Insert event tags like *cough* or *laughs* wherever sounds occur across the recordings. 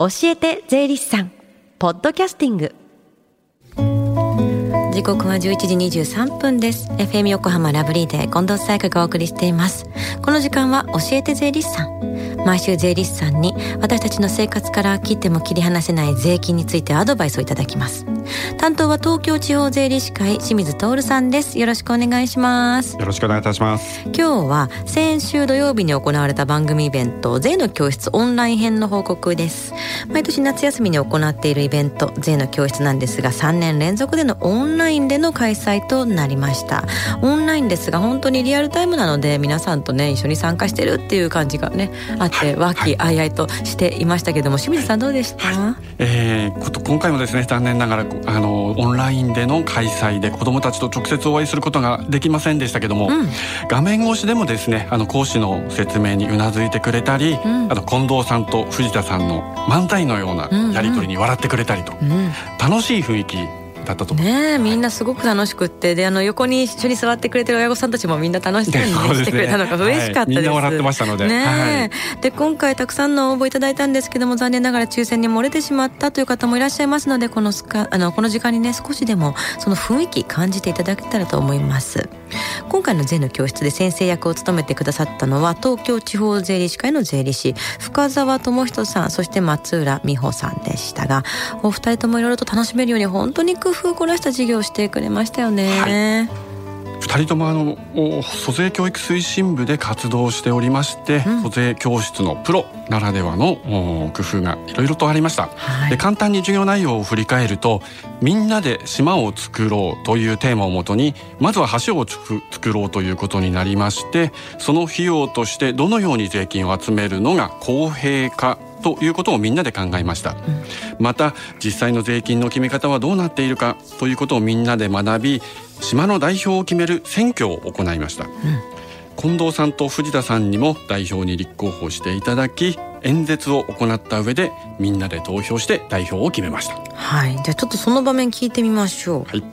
教えて税理士さんポッドキャスティング。時刻は11時23分です。FM 横浜ラブリーで近藤沙耶香がお送りしています。この時間は教えて税理士さん。毎週税理士さんに私たちの生活から切っても切り離せない税金についてアドバイスをいただきます。担当は東京地方税理士会清水徹さんです。よろしくお願いします。よろしくお願いいたします。今日は先週土曜日に行われた番組イベント税の教室オンライン編の報告です毎年夏休みに行っているイベント税の教室なんですが3年連続でのオンラインでの開催となりました。オンラインですが本当にリアルタイムなので皆さんとね一緒に参加してるっていう感じがねあって和気あいあいとしていましたけども清水さんどうでした、はい、えー、今回もですね残念ながらあのオンラインでの開催で子どもたちと直接お会いすることができませんでしたけども、うん、画面越しでもですねあの講師の説明にうなずいてくれたり、うん、あと近藤さんと藤田さんの漫才のようなやり取りに笑ってくれたりと、うんうん、楽しい雰囲気だったとねみんなすごく楽しくって。であの横に一緒に座ってくれてる親御さんたちもみんな楽し *laughs* そうに、ね、してくれたのが嬉しかったです、はい、みんな笑ってましたので。ね、はい、で今回たくさんの応募いただいたんですけども残念ながら抽選に漏れてしまったという方もいらっしゃいますのでこのすかあのこの時間にね少しでもその雰囲気感じていただけたらと思います今回の税の教室で先生役を務めてくださったのは東京地方税理士会の税理士深澤智人さんそして松浦美穂さんでしたがお二人ともいろいろと楽しめるように本当に工夫を凝らした授業をしてくれましたよね。はい2人ともあの租税教育推進部で活動しておりまして、うん、租税教室のプロならではの工夫がいろいろとありました、はい、で簡単に授業内容を振り返るとみんなで島を作ろうというテーマをもとにまずは橋を作ろうということになりましてその費用としてどのように税金を集めるのが公平かということをみんなで考えました、うん、また実際の税金の決め方はどうなっているかということをみんなで学び島の代表を決める選挙を行いました、うん、近藤さんと藤田さんにも代表に立候補していただき演説を行った上でみんなで投票して代表を決めました。はい。じゃあちょっとその場面聞いてみましょう。はい。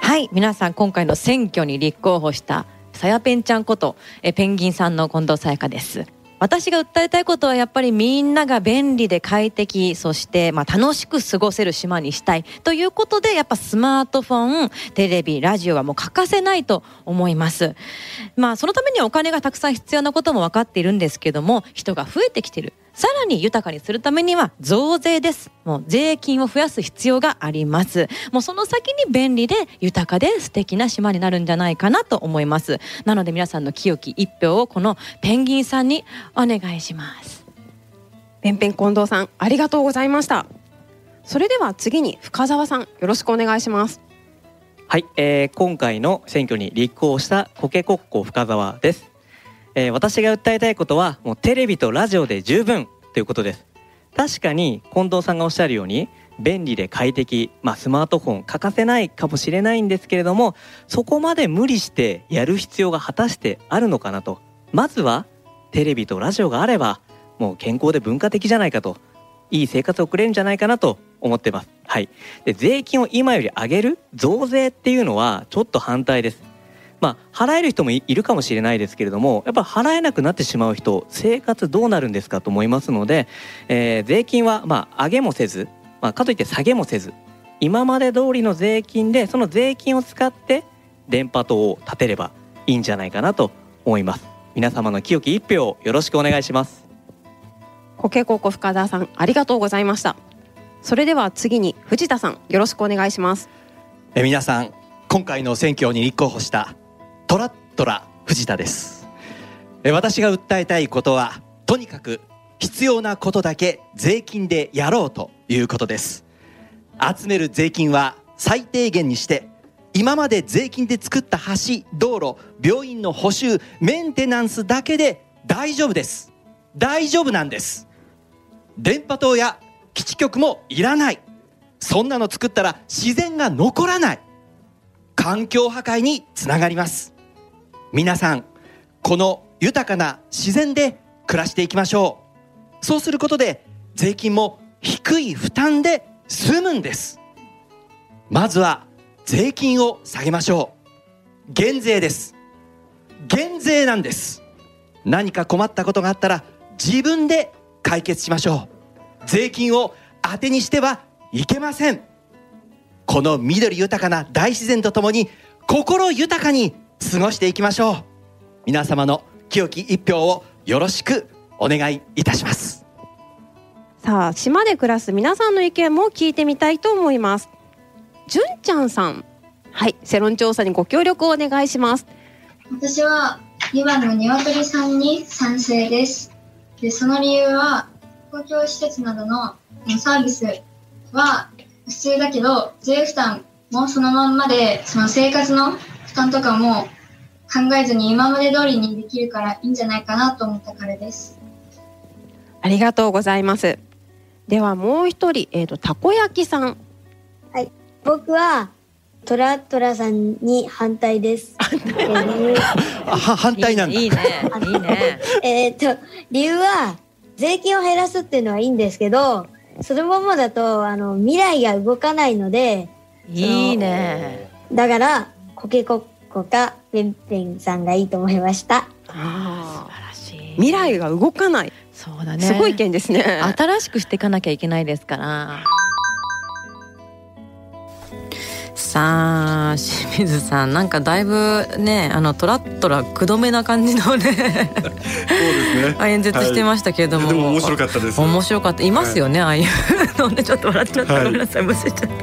はい。皆さん今回の選挙に立候補したさやぺんちゃんことえペンギンさんの近藤さやかです私が訴えたいことはやっぱりみんなが便利で快適そしてまあ楽しく過ごせる島にしたいということでやっぱスマートフォンテレビラジオはもう欠かせないと思います。まあそのためにはお金がたくさん必要なことも分かっているんですけども人が増えてきてる。さらに豊かにするためには増税です。もう税金を増やす必要があります。もうその先に便利で豊かで素敵な島になるんじゃないかなと思います。なので皆さんの清き一票をこのペンギンさんにお願いします。ペンペン近藤さんありがとうございました。それでは次に深澤さんよろしくお願いします。はい、えー、今回の選挙に立候補したコケコッコ深澤です。えー、私が訴えたいことはもうテレビとラジオで十分ということです確かに近藤さんがおっしゃるように便利で快適、まあ、スマートフォン欠かせないかもしれないんですけれどもそこまで無理してやる必要が果たしてあるのかなとまずはテレビとラジオがあればもう健康で文化的じゃないかといい生活を送れるんじゃないかなと思ってます。はい。で税金を今より上げる増税っていうのはちょっと反対です。まあ、払える人もいるかもしれないですけれどもやっぱ払えなくなってしまう人生活どうなるんですかと思いますので、えー、税金はまあ上げもせず、まあ、かといって下げもせず今まで通りの税金でその税金を使って電波塔を立てればいいんじゃないかなと思います。皆様の清き一票よろしくお願いします。保健高校深田さんありがとうございました。それでは次に藤田さんよろしくお願いします。え皆さん今回の選挙に立候補したトラットラ藤田です。私が訴えたいことはとにかく必要なことだけ税金でやろうということです。集める税金は最低限にして今まで税金で作った橋道路病院の補修メンテナンスだけで大丈夫です。大丈夫なんです。電波塔や基地局もいらない。そんなの作ったら自然が残らない。環境破壊につながります。皆さんこの豊かな自然で暮らしていきましょう。そうすることで税金も低い負担で済むんです。まずは税金を下げましょう。減税です。減税なんです。何か困ったことがあったら自分で解決しましょう。税金を当てにしてはいけません。この緑豊かな大自然とともに心豊かに過ごしていきましょう。皆様の清き一票をよろしくお願いいたします。さあ島で暮らす皆さんの意見も聞いてみたいと思います。じゅんちゃんさん。はい世論調査にご協力をお願いします。私は2番の鶏さんに賛成です。でその理由は公共施設などのサービスは普通だけど税負担もそのまんまでその生活の負担とかも考えずに今まで通りにできるからいいんじゃないかなと思ったからですありがとうございますではもう一人えっ、ー、とたこ焼きさんはい僕はトラトラさんに反対です。は *laughs* 反対なんいいね。いいね。*laughs* えっと理由は税金を減らすっていうのはいいんですけど、そのままだとあの未来が動かないので。いいね。だからコケコッコかペンペンさんがいいと思いました。ああ、素晴らしい。未来が動かない。そうだね。すごい意見ですね。新しくしていかなきゃいけないですから。さあ清水さんなんかだいぶねあのトラットラくどめな感じのねそうですね演説してましたけれども、はい、でも面白かったです面白かったいますよね、はい、ああいうのでちょっと笑っちゃった、はい、ごめんなさいむせちゃった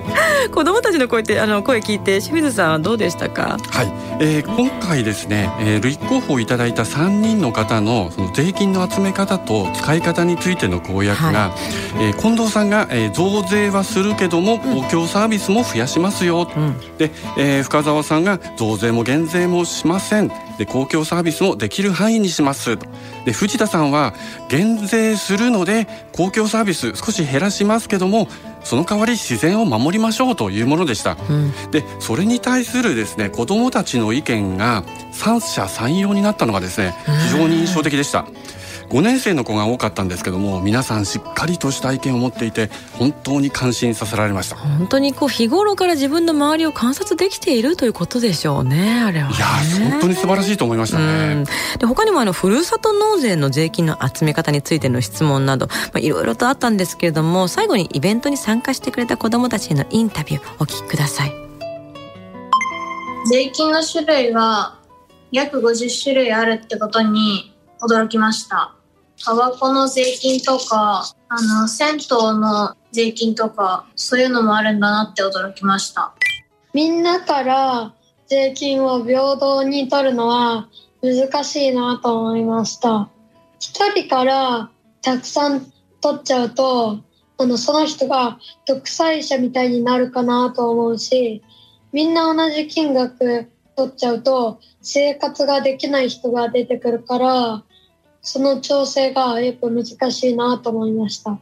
*laughs* 子供たちの声ってあの声聞いて清水さんはどうでしたか？はい、えー、今回ですね、えー、立候補いただいた3人の方のその税金の集め方と使い方についての公約が、はい、えー、近藤さんが、えー、増税はするけども公共サービスも増やしますよ、うん、で、えー、深澤さんが増税も減税もしませんで公共サービスもできる範囲にします。で藤田さんは減税するので公共サービス少し減らしますけどもその代わり自然を守りましょうというものでした、うん、でそれに対するですね子どもたちの意見が三者三様になったのがですね非常に印象的でした。5年生の子が多かったんですけども皆さんしっかりとした意見を持っていて本当に感心させられました。本当にこう日頃から自分の周りを観察できているということでしょうねあれは、ね、いや本当に素晴らしいと思いましたね。で他にもあのふるさと納税の税金の集め方についての質問などいろいろとあったんですけれども最後にイベントに参加してくれた子どもたちへのインタビューお聞きください。税金の種類は約50種類あるってことに驚きましたタバコの税金とか、あの、銭湯の税金とか、そういうのもあるんだなって驚きました。みんなから税金を平等に取るのは難しいなと思いました。一人からたくさん取っちゃうと、あの、その人が独裁者みたいになるかなと思うし、みんな同じ金額取っちゃうと生活ができない人が出てくるから、その調整がやっぱ難しいなと思いました。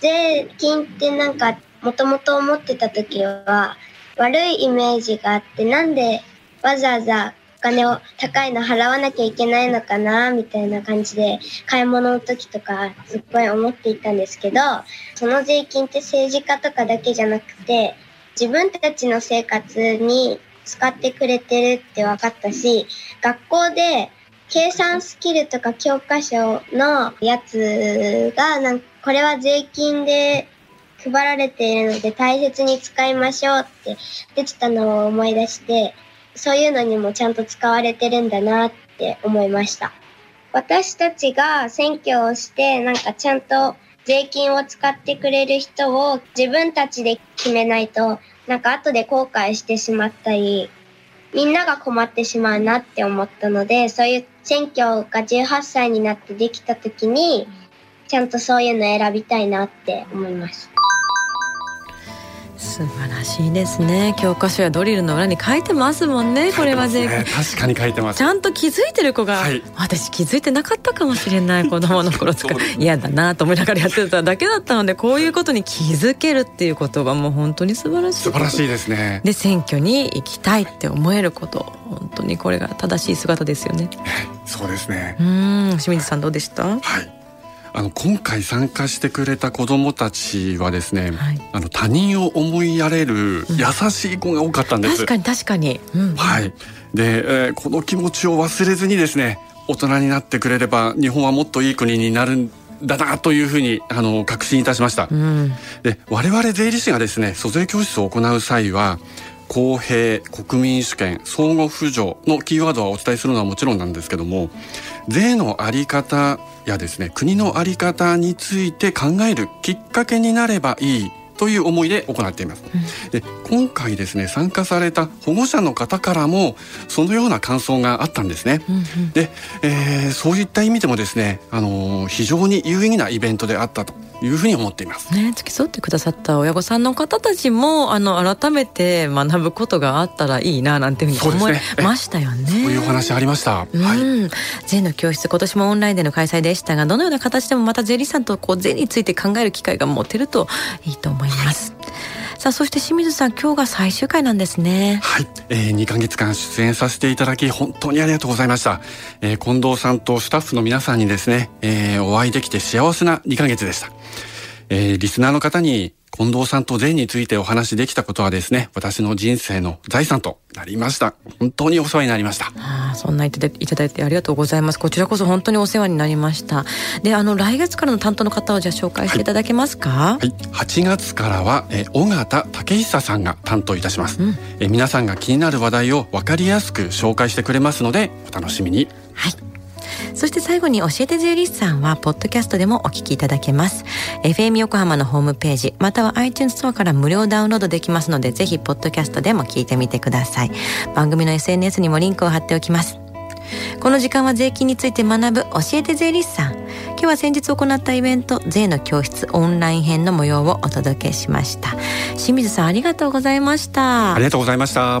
税金ってなんかもともと思ってた時は悪いイメージがあってなんでわざわざお金を高いの払わなきゃいけないのかなみたいな感じで買い物の時とかすっごい思っていたんですけどその税金って政治家とかだけじゃなくて自分たちの生活に使ってくれてるって分かったし学校で計算スキルとか教科書のやつがなんこれは税金で配られているので大切に使いましょうって出てたのを思い出してそういうのにもちゃんと使われてるんだなって思いました。私たちが選挙をしてなんかちゃんと税金を使ってくれる人を自分たちで決めないとなんか後で後悔してしまったりみんなが困ってしまうなって思ったのでそういう選挙が18歳になってできた時にちゃんとそういうの選びたいなって思います。素晴らしいですね。教科書やドリルの裏に書いてますもんねこれはね、確かに書いてます。ちゃんと気づいてる子が、はい、私気づいてなかったかもしれない子供の頃とか。*laughs* 嫌だなと思いながらやってただけだったのでこういうことに気づけるっていうことがもう本当に素晴らしい。素晴らしいですね。で選挙に行きたいって思えること。本当にこれが正しい姿ですよね。そうですね。うん。清水さんどうでした？はいあの今回参加してくれた子どもたちはですね、はい、あの他人を思いやれる優しい子が多かったんです。うん、確かに確かに。うん、はい。で、えー、この気持ちを忘れずにですね、大人になってくれれば日本はもっといい国になるだなというふうにあの確信いたしました、うん、で我々税理士がですね租税教室を行う際は公平国民主権相互扶助のキーワードはお伝えするのはもちろんなんですけども税のあり方やですね国の在り方について考えるきっかけになればいいという思いで行っています。で今回ですね参加された保護者の方からもそのような感想があったんですね。うんうん、で、えー、そういった意味でもですね、あのー、非常に有意義なイベントであったというふうに思っています。ね、付き添ってくださった親御さんの方たちもあの改めて学ぶことがあったらいいななんていうふうに思いましたよね。そう、ね,、いうお話ありました。うん、はい、税の教室今年もオンラインでの開催でしたが、どのような形でもまた税理士さんとこう税について考える機会が持てるといいと思います。います。さあそして清水さん今日が最終回なんですね。はい、えー、2ヶ月間出演させていただき本当にありがとうございました、えー、近藤さんとスタッフの皆さんにですね、えー、お会いできて幸せな2ヶ月でした、えー、リスナーの方に近藤さんと善についてお話できたことはですね、私の人生の財産となりました。本当にお世話になりました。あそんな言っていただいてありがとうございます。こちらこそ本当にお世話になりました。で、あの来月からの担当の方をじゃあ紹介していただけますか？はい、はい、8月からはえ尾形武久さんが担当いたします。うん、え皆さんが気になる話題をわかりやすく紹介してくれますので、お楽しみに。はい。そして最後に教えて税理士さんはポッドキャストでもお聞きいただけます。FM 横浜のホームページまたは iTunes ストアから無料ダウンロードできますのでぜひポッドキャストでも聞いてみてください。番組の SNS にもリンクを貼っておきます。この時間は税金について学ぶ教えて税理士さん。今日は先日行ったイベント税の教室オンライン編の模様をお届けしました。清水さんありがとうございました。ありがとうございました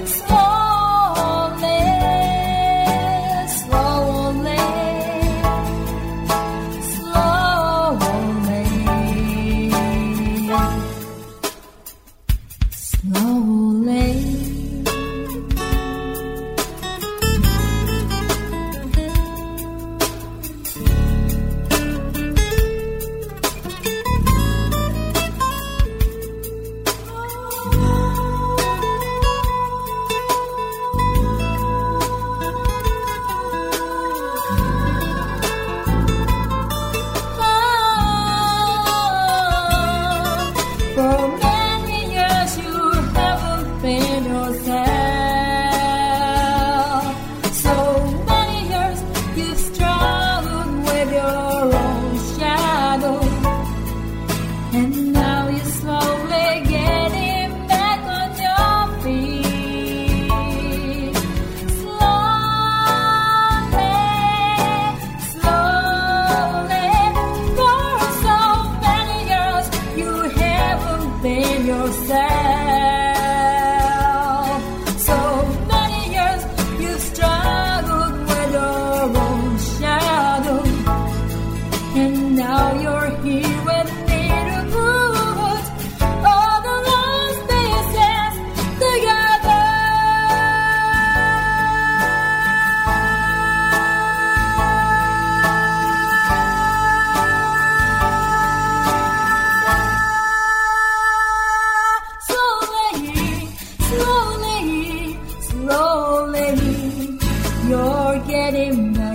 forgetting the